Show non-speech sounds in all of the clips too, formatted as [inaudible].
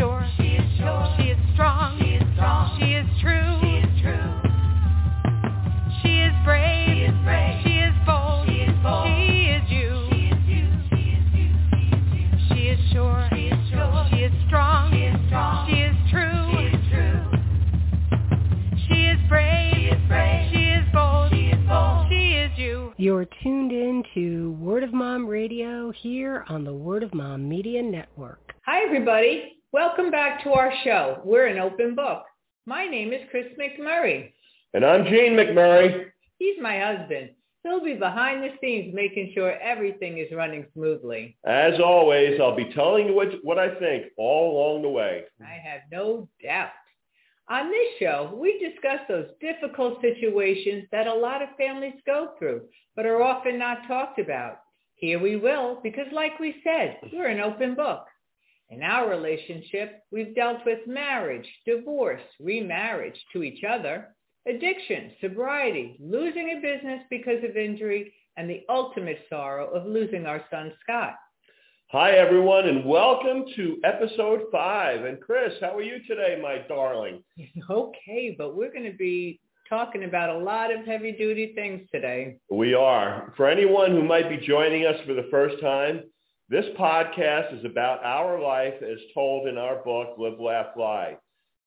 sure. She is sure. She is strong. She is strong. She is true. She is true. She is brave. She is brave. She is bold. She is bold. She is you. She is you. She is you. She is you. She is sure. She is sure. She is strong. She is strong. She is true. She is true. She is brave. She is brave. She is bold. She is bold. She is you. You're tuned in to Word of Mom Radio here on the Word of Mom Media Network. Hi, everybody. Welcome back to our show. We're an open book. My name is Chris McMurray. And I'm Gene McMurray. He's my husband. He'll be behind the scenes making sure everything is running smoothly. As always, I'll be telling you what, what I think all along the way. I have no doubt. On this show, we discuss those difficult situations that a lot of families go through, but are often not talked about. Here we will, because like we said, we're an open book. In our relationship, we've dealt with marriage, divorce, remarriage to each other, addiction, sobriety, losing a business because of injury, and the ultimate sorrow of losing our son Scott. Hi, everyone, and welcome to episode five. And Chris, how are you today, my darling? [laughs] Okay, but we're going to be talking about a lot of heavy-duty things today. We are. For anyone who might be joining us for the first time, this podcast is about our life as told in our book, Live, Laugh, Fly.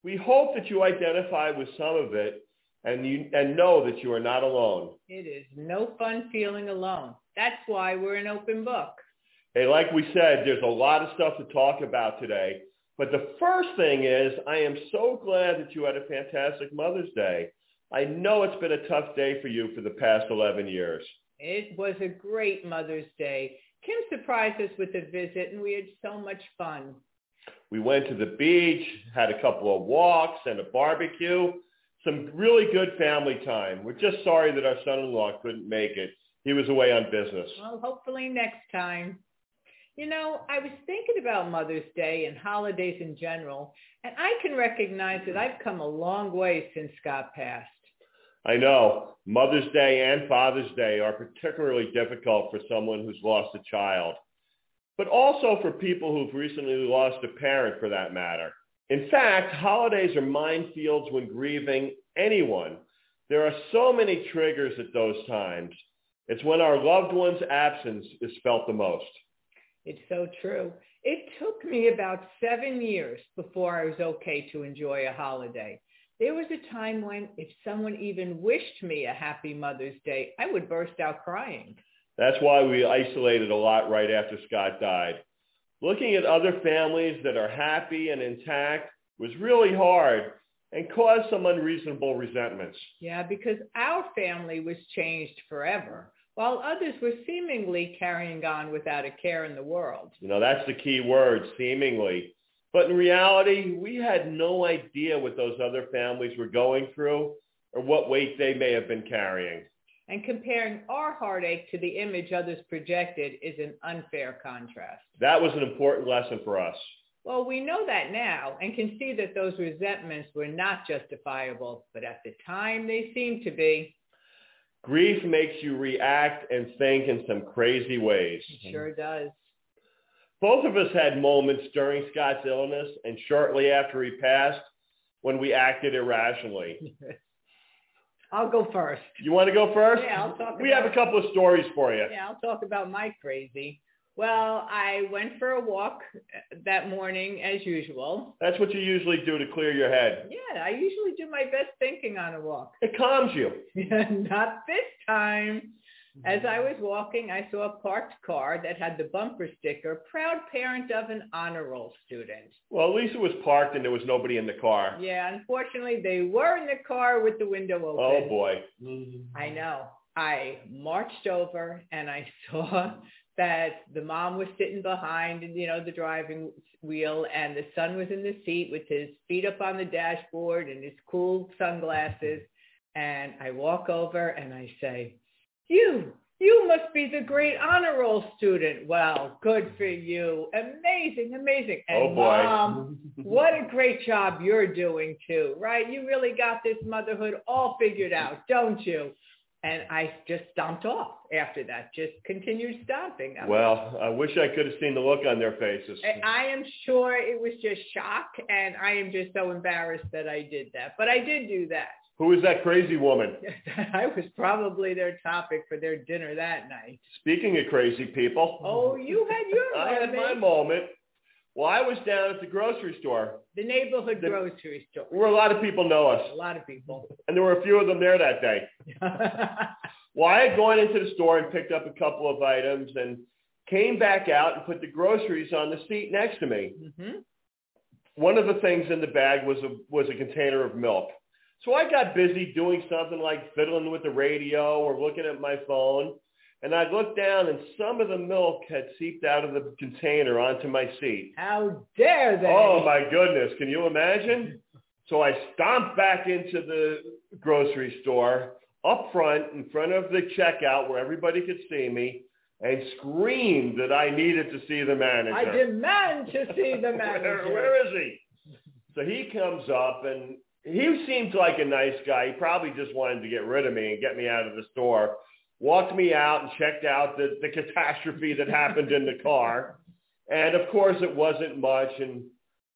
We hope that you identify with some of it and, you, and know that you are not alone. It is no fun feeling alone. That's why we're an open book. Hey, like we said, there's a lot of stuff to talk about today. But the first thing is, I am so glad that you had a fantastic Mother's Day. I know it's been a tough day for you for the past 11 years. It was a great Mother's Day. Kim surprised us with a visit, and we had so much fun. We went to the beach, had a couple of walks and a barbecue, some really good family time. We're just sorry that our son-in-law couldn't make it. He was away on business. Well, hopefully next time. You know, I was thinking about Mother's Day and holidays in general, and I can recognize that I've come a long way since Scott passed. I know Mother's Day and Father's Day are particularly difficult for someone who's lost a child, but also for people who've recently lost a parent for that matter. In fact, holidays are minefields when grieving anyone. There are so many triggers at those times. It's when our loved one's absence is felt the most. It's so true. It took me about seven years before I was okay to enjoy a holiday. There was a time when if someone even wished me a happy Mother's Day, I would burst out crying. That's why we isolated a lot right after Scott died. Looking at other families that are happy and intact was really hard and caused some unreasonable resentments. Yeah, because our family was changed forever, while others were seemingly carrying on without a care in the world. You know, that's the key word, seemingly. But in reality, we had no idea what those other families were going through or what weight they may have been carrying. And comparing our heartache to the image others projected is an unfair contrast. That was an important lesson for us. Well, we know that now and can see that those resentments were not justifiable, but at the time they seemed to be. Grief makes you react and think in some crazy ways. It sure does. Both of us had moments during Scott's illness and shortly after he passed when we acted irrationally. [laughs] I'll go first. You want to go first? Yeah, I'll talk We about- have a couple of stories for you. Yeah, I'll talk about my crazy. Well, I went for a walk that morning as usual. That's what you usually do to clear your head. Yeah, I usually do my best thinking on a walk. It calms you. [laughs] Not this time. As I was walking, I saw a parked car that had the bumper sticker, proud parent of an honor roll student. Well, at least it was parked and there was nobody in the car. Yeah, unfortunately, they were in the car with the window open. Oh boy. Mm-hmm. I know. I marched over and I [laughs] saw that the mom was sitting behind, you know, the driving wheel and the son was in the seat with his feet up on the dashboard and his cool sunglasses. And I walk over and I say, you, you must be the great honor roll student. Well, good for you. Amazing, amazing. Oh, and Oh, boy. mom, what a great job you're doing too, right? You really got this motherhood all figured out, don't you? And I just stomped off after that, just continued stomping. I was- Well, I wish I could have seen the look on their faces. I am sure it was just shock, and I am just so embarrassed that I did that. But I did do that. Who is that crazy woman? [laughs] I was probably their topic for their dinner that night. Speaking of crazy people, Oh, you had your [laughs] I had my moment. moment. Well, I was down at the grocery store The neighborhood The- grocery store. where a lot of people know us. A lot of people. and there were a few of them there that day. [laughs] Well, I had gone into the store and picked up a couple of items and came back out and put the groceries on the seat next to me. hmm One of the things in the bag was a was a container of milk. So I got busy doing something like fiddling with the radio or looking at my phone, and I looked down and some of the milk had seeped out of the container onto my seat. How dare they? Oh my goodness, can you imagine? So I stomped back into the grocery store up front in front of the checkout where everybody could see me and screamed that I needed to see the manager. I demand to see the [laughs] manager. Where, where is he? So he comes up and he seemed like a nice guy. He probably just wanted to get rid of me and get me out of the store. Walked me out and checked out the, the catastrophe that happened in the car. And of course it wasn't much. And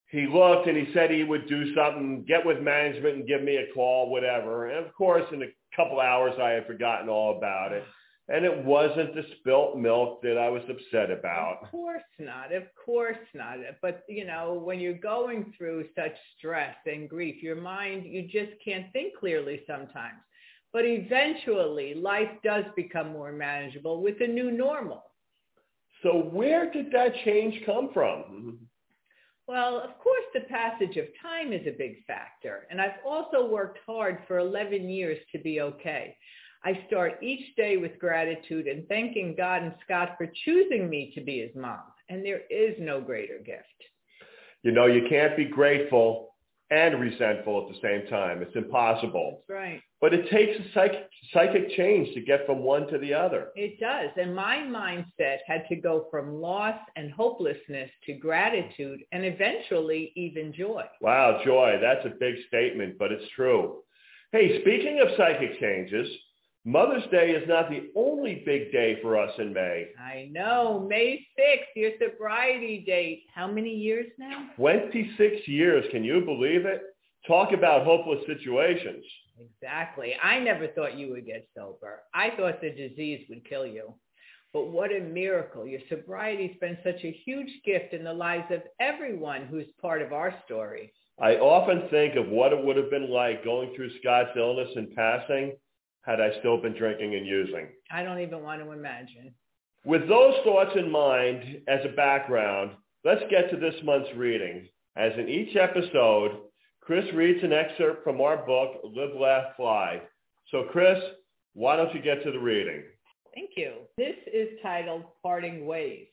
he looked and he said he would do something, get with management and give me a call, whatever. And of course in a couple hours I had forgotten all about it. And it wasn't the spilt milk that I was upset about. Of course not. Of course not. But, you know, when you're going through such stress and grief, your mind, you just can't think clearly sometimes. But eventually, life does become more manageable with a new normal. So where did that change come from? Well, of course, the passage of time is a big factor. And I've also worked hard for 11 years to be okay. I start each day with gratitude and thanking God and Scott for choosing me to be his mom. And there is no greater gift. You know, you can't be grateful and resentful at the same time. It's impossible. That's right. But it takes a psychic, psychic change to get from one to the other. It does. And my mindset had to go from loss and hopelessness to gratitude and eventually even joy. Wow, Joy, that's a big statement, but it's true. Hey, speaking of psychic changes, Mother's Day is not the only big day for us in May. I know. May 6th, your sobriety date. How many years now? 26 years, can you believe it? Talk about hopeless situations. Exactly. I never thought you would get sober. I thought the disease would kill you. But what a miracle. Your sobriety's been such a huge gift in the lives of everyone who's part of our story. I often think of what it would have been like going through Scott's illness and passing had I still been drinking and using. I don't even want to imagine. With those thoughts in mind as a background, let's get to this month's reading. As in each episode, Chris reads an excerpt from our book, Live, Laugh, Fly. So Chris, why don't you get to the reading? Thank you. This is titled Parting Ways.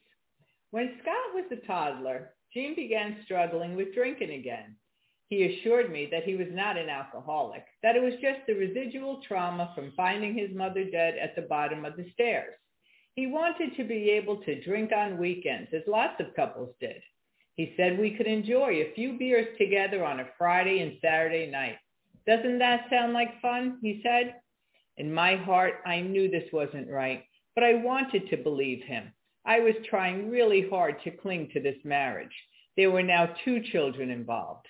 When Scott was a toddler, Gene began struggling with drinking again. He assured me that he was not an alcoholic, that it was just the residual trauma from finding his mother dead at the bottom of the stairs. He wanted to be able to drink on weekends, as lots of couples did. He said we could enjoy a few beers together on a Friday and Saturday night. Doesn't that sound like fun? He said. In my heart, I knew this wasn't right, but I wanted to believe him. I was trying really hard to cling to this marriage. There were now two children involved.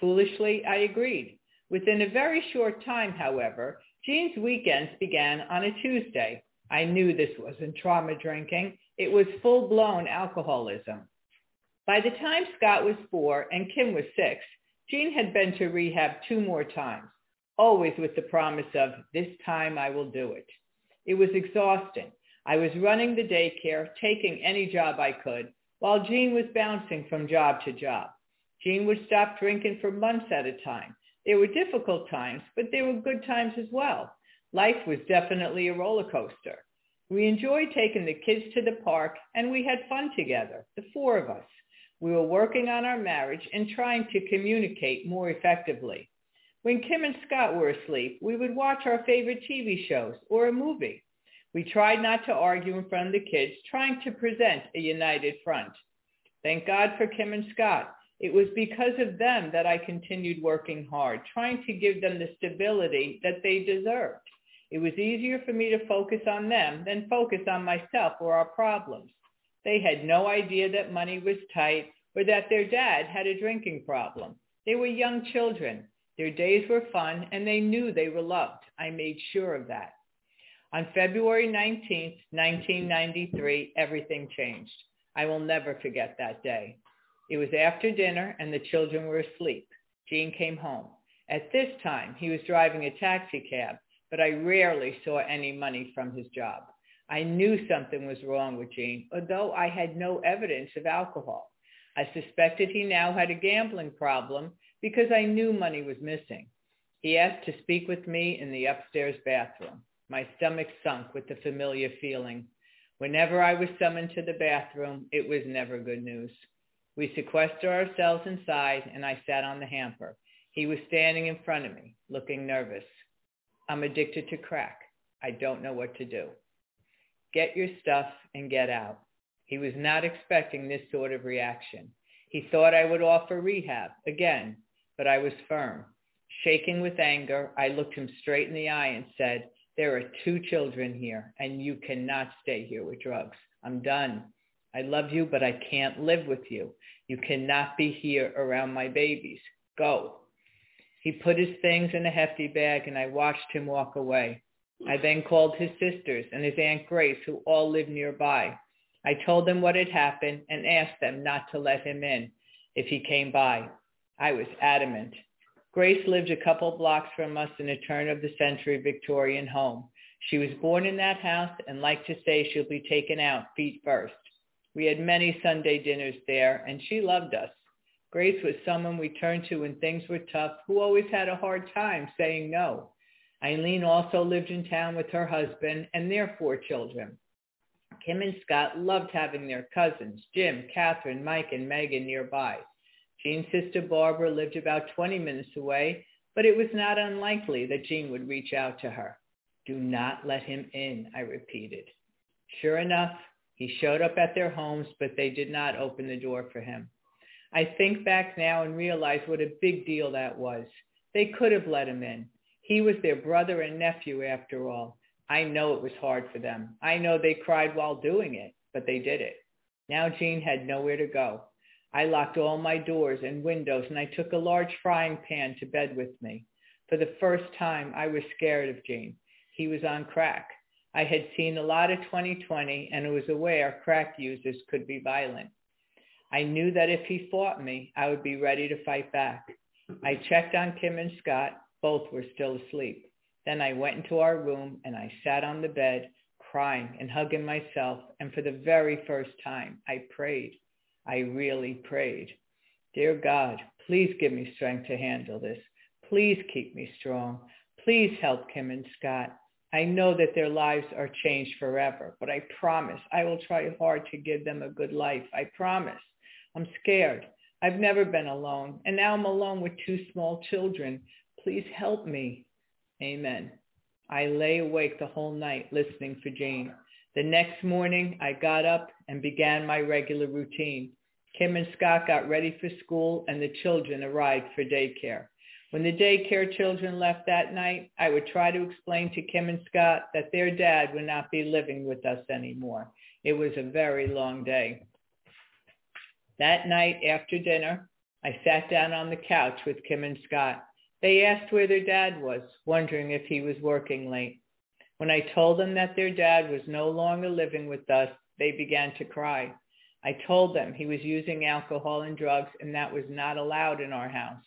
Foolishly, I agreed. Within a very short time, however, Gene's weekends began on a Tuesday. I knew this wasn't trauma drinking. It was full-blown alcoholism. By the time Scott was four and Kim was six, Gene had been to rehab two more times, always with the promise of, this time I will do it. It was exhausting. I was running the daycare, taking any job I could, while Gene was bouncing from job to job. Gene would stop drinking for months at a time. There were difficult times, but there were good times as well. Life was definitely a roller coaster. We enjoyed taking the kids to the park, and we had fun together, the four of us. We were working on our marriage and trying to communicate more effectively. When Kim and Scott were asleep, we would watch our favorite TV shows or a movie. We tried not to argue in front of the kids, trying to present a united front. Thank God for Kim and Scott. It was because of them that I continued working hard, trying to give them the stability that they deserved. It was easier for me to focus on them than focus on myself or our problems. They had no idea that money was tight or that their dad had a drinking problem. They were young children. Their days were fun and they knew they were loved. I made sure of that. On February 19th, 1993, everything changed. I will never forget that day. It was after dinner and the children were asleep. Gene came home. At this time, he was driving a taxi cab, but I rarely saw any money from his job. I knew something was wrong with Gene, although I had no evidence of alcohol. I suspected he now had a gambling problem because I knew money was missing. He asked to speak with me in the upstairs bathroom. My stomach sunk with the familiar feeling. Whenever I was summoned to the bathroom, it was never good news. We sequestered ourselves inside and I sat on the hamper. He was standing in front of me, looking nervous. I'm addicted to crack. I don't know what to do. Get your stuff and get out. He was not expecting this sort of reaction. He thought I would offer rehab again, but I was firm. Shaking with anger, I looked him straight in the eye and said, there are two children here and you cannot stay here with drugs. I'm done. I love you, but I can't live with you. You cannot be here around my babies. Go. He put his things in a hefty bag and I watched him walk away. I then called his sisters and his Aunt Grace, who all lived nearby. I told them what had happened and asked them not to let him in if he came by. I was adamant. Grace lived a couple blocks from us in a turn-of-the-century Victorian home. She was born in that house and liked to say she'll be taken out feet first. We had many Sunday dinners there, and she loved us. Grace was someone we turned to when things were tough, who always had a hard time saying no. Eileen also lived in town with her husband and their four children. Kim and Scott loved having their cousins, Jim, Catherine, Mike, and Megan nearby. Gene's sister Barbara lived about 20 minutes away, but it was not unlikely that Gene would reach out to her. Do not let him in, I repeated. Sure enough, he showed up at their homes, but they did not open the door for him. I think back now and realize what a big deal that was. They could have let him in. He was their brother and nephew after all. I know it was hard for them. I know they cried while doing it, but they did it. Now Gene had nowhere to go. I locked all my doors and windows and I took a large frying pan to bed with me. For the first time, I was scared of Gene. He was on crack. I had seen a lot of 20/20 and was aware crack users could be violent. I knew that if he fought me, I would be ready to fight back. I checked on Kim and Scott. Both were still asleep. Then I went into our room and I sat on the bed, crying and hugging myself. And for the very first time, I prayed. I really prayed. Dear God, please give me strength to handle this. Please keep me strong. Please help Kim and Scott. I know that their lives are changed forever, but I promise I will try hard to give them a good life. I promise. I'm scared. I've never been alone, and now I'm alone with two small children. Please help me. Amen. I lay awake the whole night listening for Jane. The next morning, I got up and began my regular routine. Kim and Scott got ready for school, and the children arrived for daycare. When the daycare children left that night, I would try to explain to Kim and Scott that their dad would not be living with us anymore. It was a very long day. That night after dinner, I sat down on the couch with Kim and Scott. They asked where their dad was, wondering if he was working late. When I told them that their dad was no longer living with us, they began to cry. I told them he was using alcohol and drugs and that was not allowed in our house.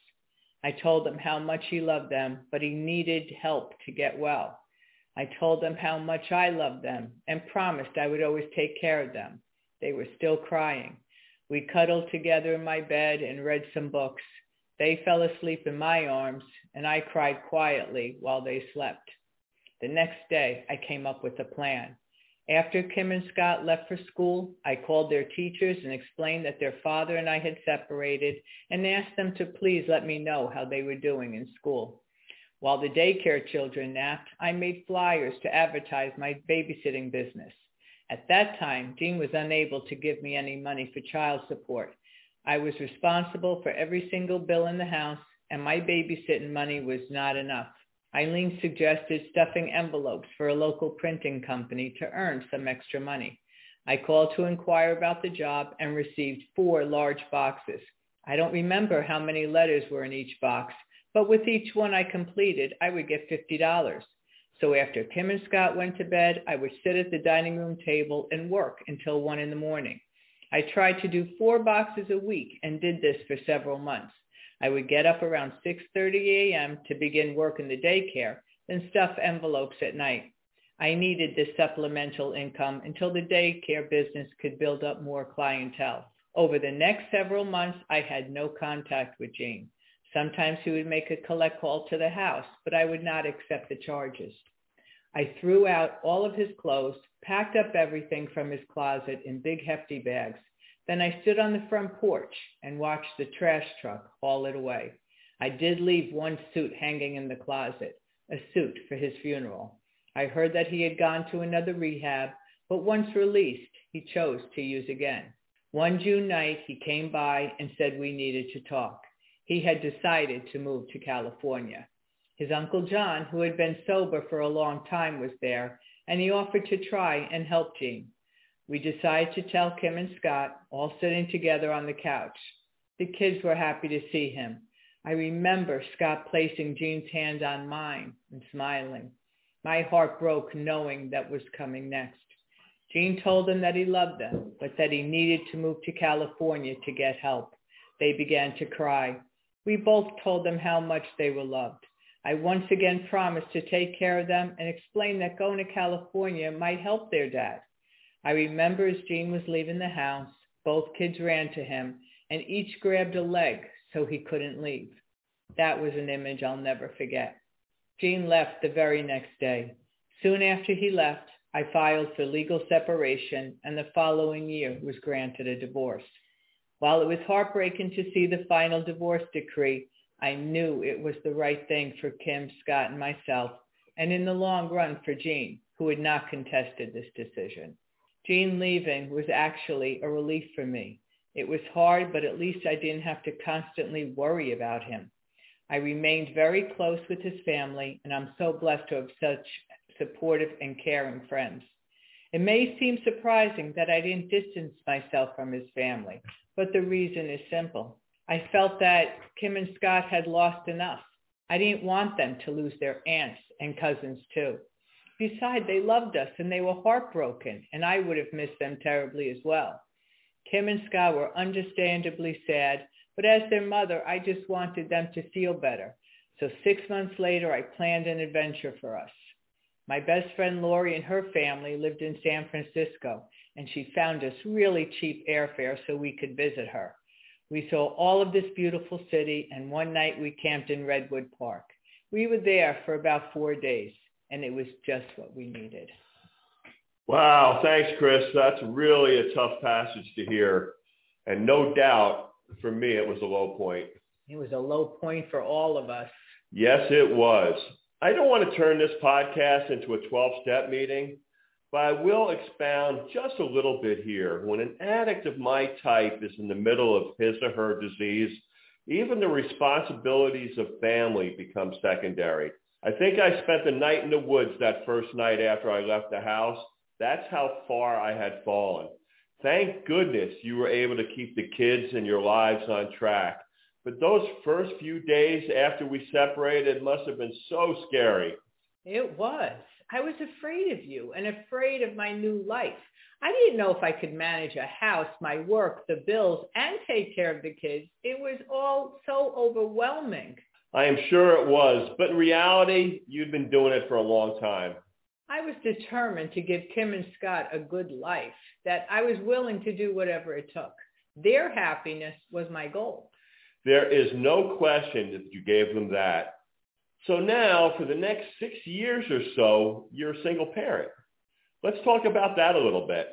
I told them how much he loved them, but he needed help to get well. I told them how much I loved them and promised I would always take care of them. They were still crying. We cuddled together in my bed and read some books. They fell asleep in my arms, and I cried quietly while they slept. The next day, I came up with a plan. After Kim and Scott left for school, I called their teachers and explained that their father and I had separated and asked them to please let me know how they were doing in school. While the daycare children napped, I made flyers to advertise my babysitting business. At that time, Gene was unable to give me any money for child support. I was responsible for every single bill in the house, and my babysitting money was not enough. Eileen suggested stuffing envelopes for a local printing company to earn some extra money. I called to inquire about the job and received four large boxes. I don't remember how many letters were in each box, but with each one I completed, I would get $50. So after Kim and Scott went to bed, I would sit at the dining room table and work until 1 in the morning. I tried to do four boxes a week and did this for several months. I would get up around 6.30 a.m. to begin work in the daycare, then stuff envelopes at night. I needed this supplemental income until the daycare business could build up more clientele. Over the next several months, I had no contact with Gene. Sometimes he would make a collect call to the house, but I would not accept the charges. I threw out all of his clothes, packed up everything from his closet in big hefty bags. Then I stood on the front porch and watched the trash truck haul it away. I did leave one suit hanging in the closet, a suit for his funeral. I heard that he had gone to another rehab, but once released, he chose to use again. One June night, he came by and said we needed to talk. He had decided to move to California. His Uncle John, who had been sober for a long time, was there, and he offered to try and help Gene. We decided to tell Kim and Scott, all sitting together on the couch. The kids were happy to see him. I remember Scott placing Gene's hand on mine and smiling. My heart broke knowing that was coming next. Gene told them that he loved them, but that he needed to move to California to get help. They began to cry. We both told them how much they were loved. I once again promised to take care of them and explain that going to California might help their dad. I remember as Gene was leaving the house, both kids ran to him and each grabbed a leg so he couldn't leave. That was an image I'll never forget. Gene left the very next day. Soon after he left, I filed for legal separation and the following year was granted a divorce. While it was heartbreaking to see the final divorce decree, I knew it was the right thing for Kim, Scott, and myself, and in the long run for Gene, who had not contested this decision. Gene leaving was actually a relief for me. It was hard, but at least I didn't have to constantly worry about him. I remained very close with his family, and I'm so blessed to have such supportive and caring friends. It may seem surprising that I didn't distance myself from his family, but the reason is simple. I felt that Kim and Scott had lost enough. I didn't want them to lose their aunts and cousins too. Besides, they loved us and they were heartbroken, and I would have missed them terribly as well. Kim and Scott were understandably sad, but as their mother, I just wanted them to feel better. So six months later, I planned an adventure for us. My best friend Lori and her family lived in San Francisco, and she found us really cheap airfare so we could visit her. We saw all of this beautiful city, and one night we camped in Redwood Park. We were there for about four days and it was just what we needed. Wow, thanks, Chris. That's really a tough passage to hear. And no doubt, for me, it was a low point. It was a low point for all of us. Yes, it was. I don't want to turn this podcast into a 12-step meeting, but I will expound just a little bit here. When an addict of my type is in the middle of his or her disease, even the responsibilities of family become secondary. I think I spent the night in the woods that first night after I left the house. That's how far I had fallen. Thank goodness you were able to keep the kids and your lives on track. But those first few days after we separated must have been so scary. It was. I was afraid of you and afraid of my new life. I didn't know if I could manage a house, my work, the bills, and take care of the kids. It was all so overwhelming. I am sure it was, but in reality, you'd been doing it for a long time. I was determined to give Kim and Scott a good life, that I was willing to do whatever it took. Their happiness was my goal. There is no question that you gave them that. So now, for the next six years or so, you're a single parent. Let's talk about that a little bit.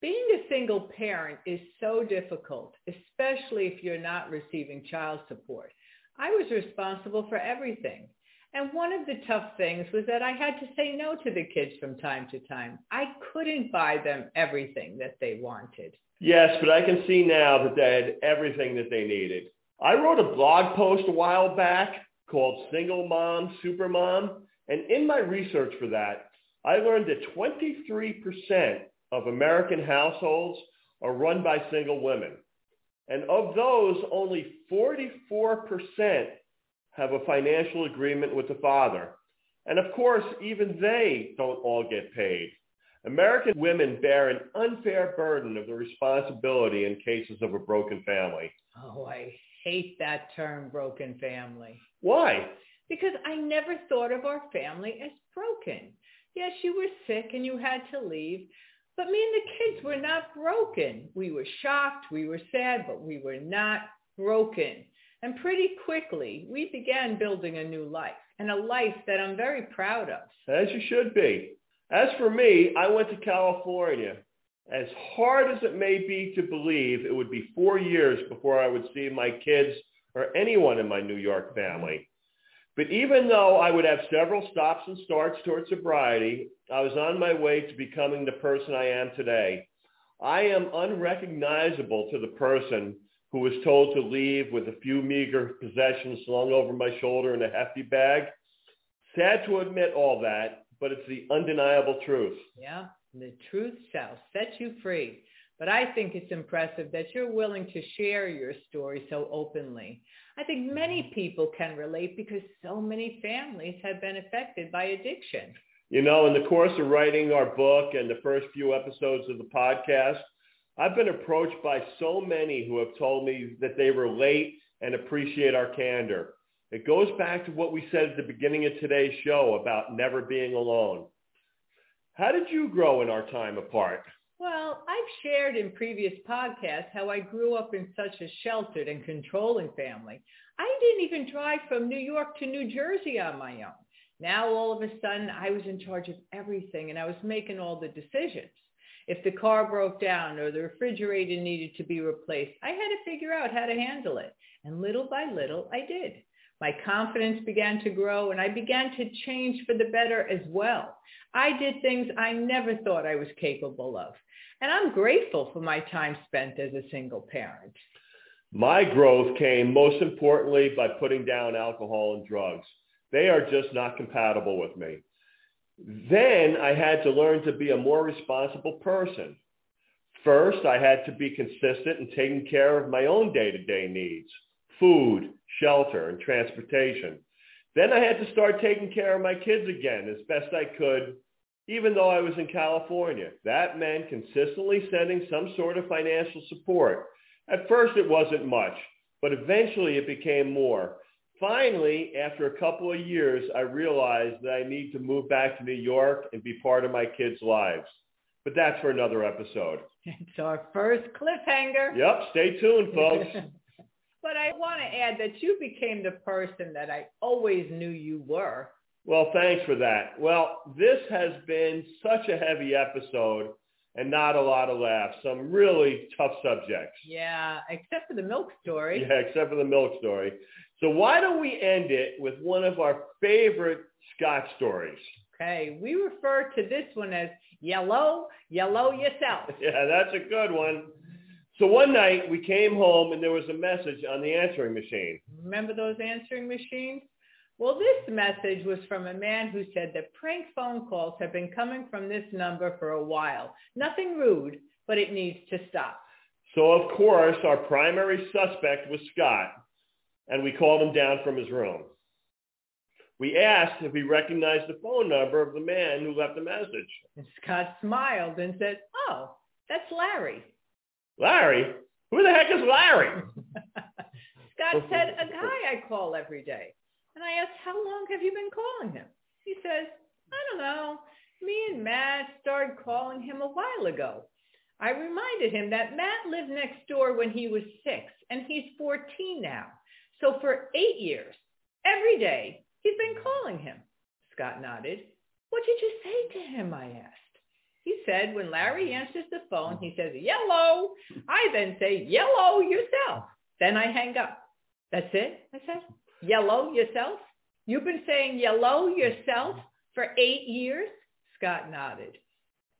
Being a single parent is so difficult, especially if you're not receiving child support. I was responsible for everything. And one of the tough things was that I had to say no to the kids from time to time. I couldn't buy them everything that they wanted. Yes, but I can see now that they had everything that they needed. I wrote a blog post a while back called Single Mom, Super Mom. And in my research for that, I learned that 23% of American households are run by single women. And of those, only 44% have a financial agreement with the father. And of course, even they don't all get paid. American women bear an unfair burden of the responsibility in cases of a broken family. Oh, I hate that term, broken family. Why? Because I never thought of our family as broken. Yes, you were sick and you had to leave, but me and the kids were not broken. We were shocked, we were sad, but we were not broken. And pretty quickly, we began building a new life and a life that I'm very proud of. As you should be. As for me, I went to California. As hard as it may be to believe, it would be four years before I would see my kids or anyone in my New York family. But even though I would have several stops and starts towards sobriety, I was on my way to becoming the person I am today. I am unrecognizable to the person who was told to leave with a few meager possessions slung over my shoulder in a hefty bag. Sad to admit all that, but it's the undeniable truth. Yeah, the truth shall set you free. But I think it's impressive that you're willing to share your story so openly. I think many people can relate because so many families have been affected by addiction. You know, in the course of writing our book and the first few episodes of the podcast, I've been approached by so many who have told me that they relate and appreciate our candor. It goes back to what we said at the beginning of today's show about never being alone. How did you grow in our time apart? Well, I've shared in previous podcasts how I grew up in such a sheltered and controlling family. I didn't even drive from New York to New Jersey on my own. Now all of a sudden I was in charge of everything and I was making all the decisions. If the car broke down or the refrigerator needed to be replaced, I had to figure out how to handle it. And little by little I did. My confidence began to grow and I began to change for the better as well. I did things I never thought I was capable of. And I'm grateful for my time spent as a single parent. My growth came most importantly by putting down alcohol and drugs. They are just not compatible with me. Then I had to learn to be a more responsible person. First, I had to be consistent in taking care of my own day-to-day needs, food, shelter, and transportation. Then I had to start taking care of my kids again as best I could even though I was in California. That meant consistently sending some sort of financial support. At first it wasn't much, but eventually it became more. Finally, after a couple of years, I realized that I need to move back to New York and be part of my kids' lives. But that's for another episode. [laughs] It's our first cliffhanger. Yep, stay tuned, folks. [laughs] but I want to add that you became the person that I always knew you were well, thanks for that. Well, this has been such a heavy episode and not a lot of laughs. Some really tough subjects. Yeah, except for the milk story. Yeah, except for the milk story. So why don't we end it with one of our favorite Scott stories? Okay, we refer to this one as yellow, yellow yourself. [laughs] yeah, that's a good one. So one night we came home and there was a message on the answering machine. Remember those answering machines? Well, this message was from a man who said that prank phone calls have been coming from this number for a while. Nothing rude, but it needs to stop. So, of course, our primary suspect was Scott, and we called him down from his room. We asked if he recognized the phone number of the man who left the message. And Scott smiled and said, oh, that's Larry. Larry? Who the heck is Larry? [laughs] Scott said, a guy I call every day. And I asked, how long have you been calling him? He says, I don't know. Me and Matt started calling him a while ago. I reminded him that Matt lived next door when he was six, and he's 14 now. So for eight years, every day, he's been calling him. Scott nodded. What did you say to him? I asked. He said when Larry answers the phone, he says, yellow. I then say, yellow yourself. Then I hang up. That's it, I said. Yellow yourself? You've been saying yellow yourself for eight years? Scott nodded.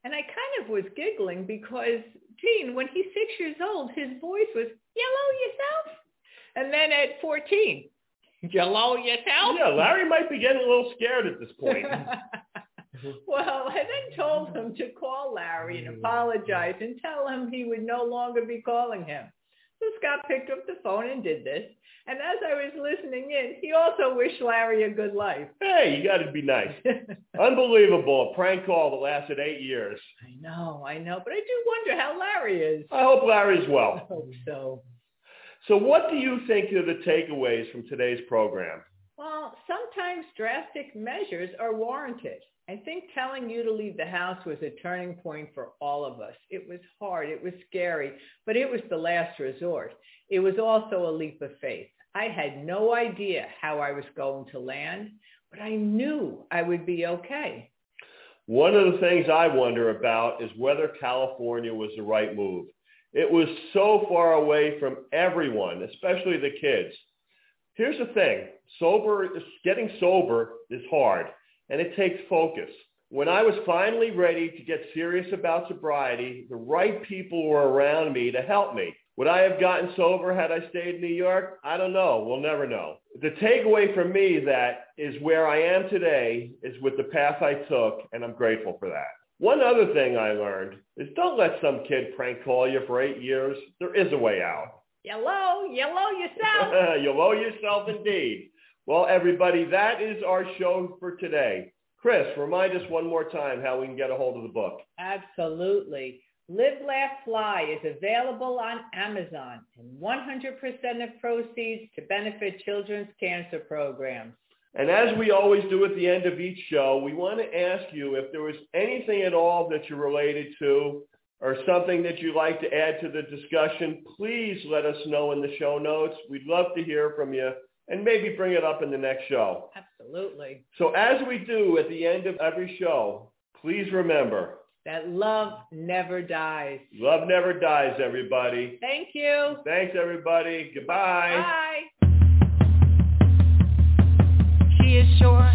And I kind of was giggling because, Gene, when he's six years old, his voice was, yellow yourself? And then at 14, Hello yourself? Yeah, Larry might be getting a little scared at this point. [laughs] Mm-hmm. well, I then told him to call Larry and mm-hmm. apologize and tell him he would no longer be calling him. So Scott picked up the phone and did this. And as I was listening in, he also wished Larry a good life. Hey, you got to be nice. [laughs] Unbelievable. A prank call that lasted eight years. I know, I know. But I do wonder how Larry is. I hope Larry's well. I hope so. So what do you think are the takeaways from today's program? Well, sometimes drastic measures are warranted. I think telling you to leave the house was a turning point for all of us. It was hard. It was scary, but it was the last resort. It was also a leap of faith. I had no idea how I was going to land, but I knew I would be okay. One of the things I wonder about is whether California was the right move. It was so far away from everyone, especially the kids. Here's the thing. Sober, getting sober is hard and it takes focus. When I was finally ready to get serious about sobriety, the right people were around me to help me. Would I have gotten sober had I stayed in New York? I don't know. We'll never know. The takeaway for me that is where I am today is with the path I took, and I'm grateful for that. One other thing I learned is don't let some kid prank call you for eight years. There is a way out. Yellow, yellow yourself. [laughs] You'll yourself indeed. Well, everybody, that is our show for today. Chris, remind us one more time how we can get a hold of the book. Absolutely. Live, Laugh, Fly is available on Amazon and 100% of proceeds to benefit children's cancer programs. And as we always do at the end of each show, we want to ask you if there was anything at all that you're related to or something that you'd like to add to the discussion, please let us know in the show notes. We'd love to hear from you and maybe bring it up in the next show. Absolutely. So as we do at the end of every show, please remember, That love never dies. love never dies, everybody. Thank you. Thanks, everybody. Goodbye. Bye. She is sure.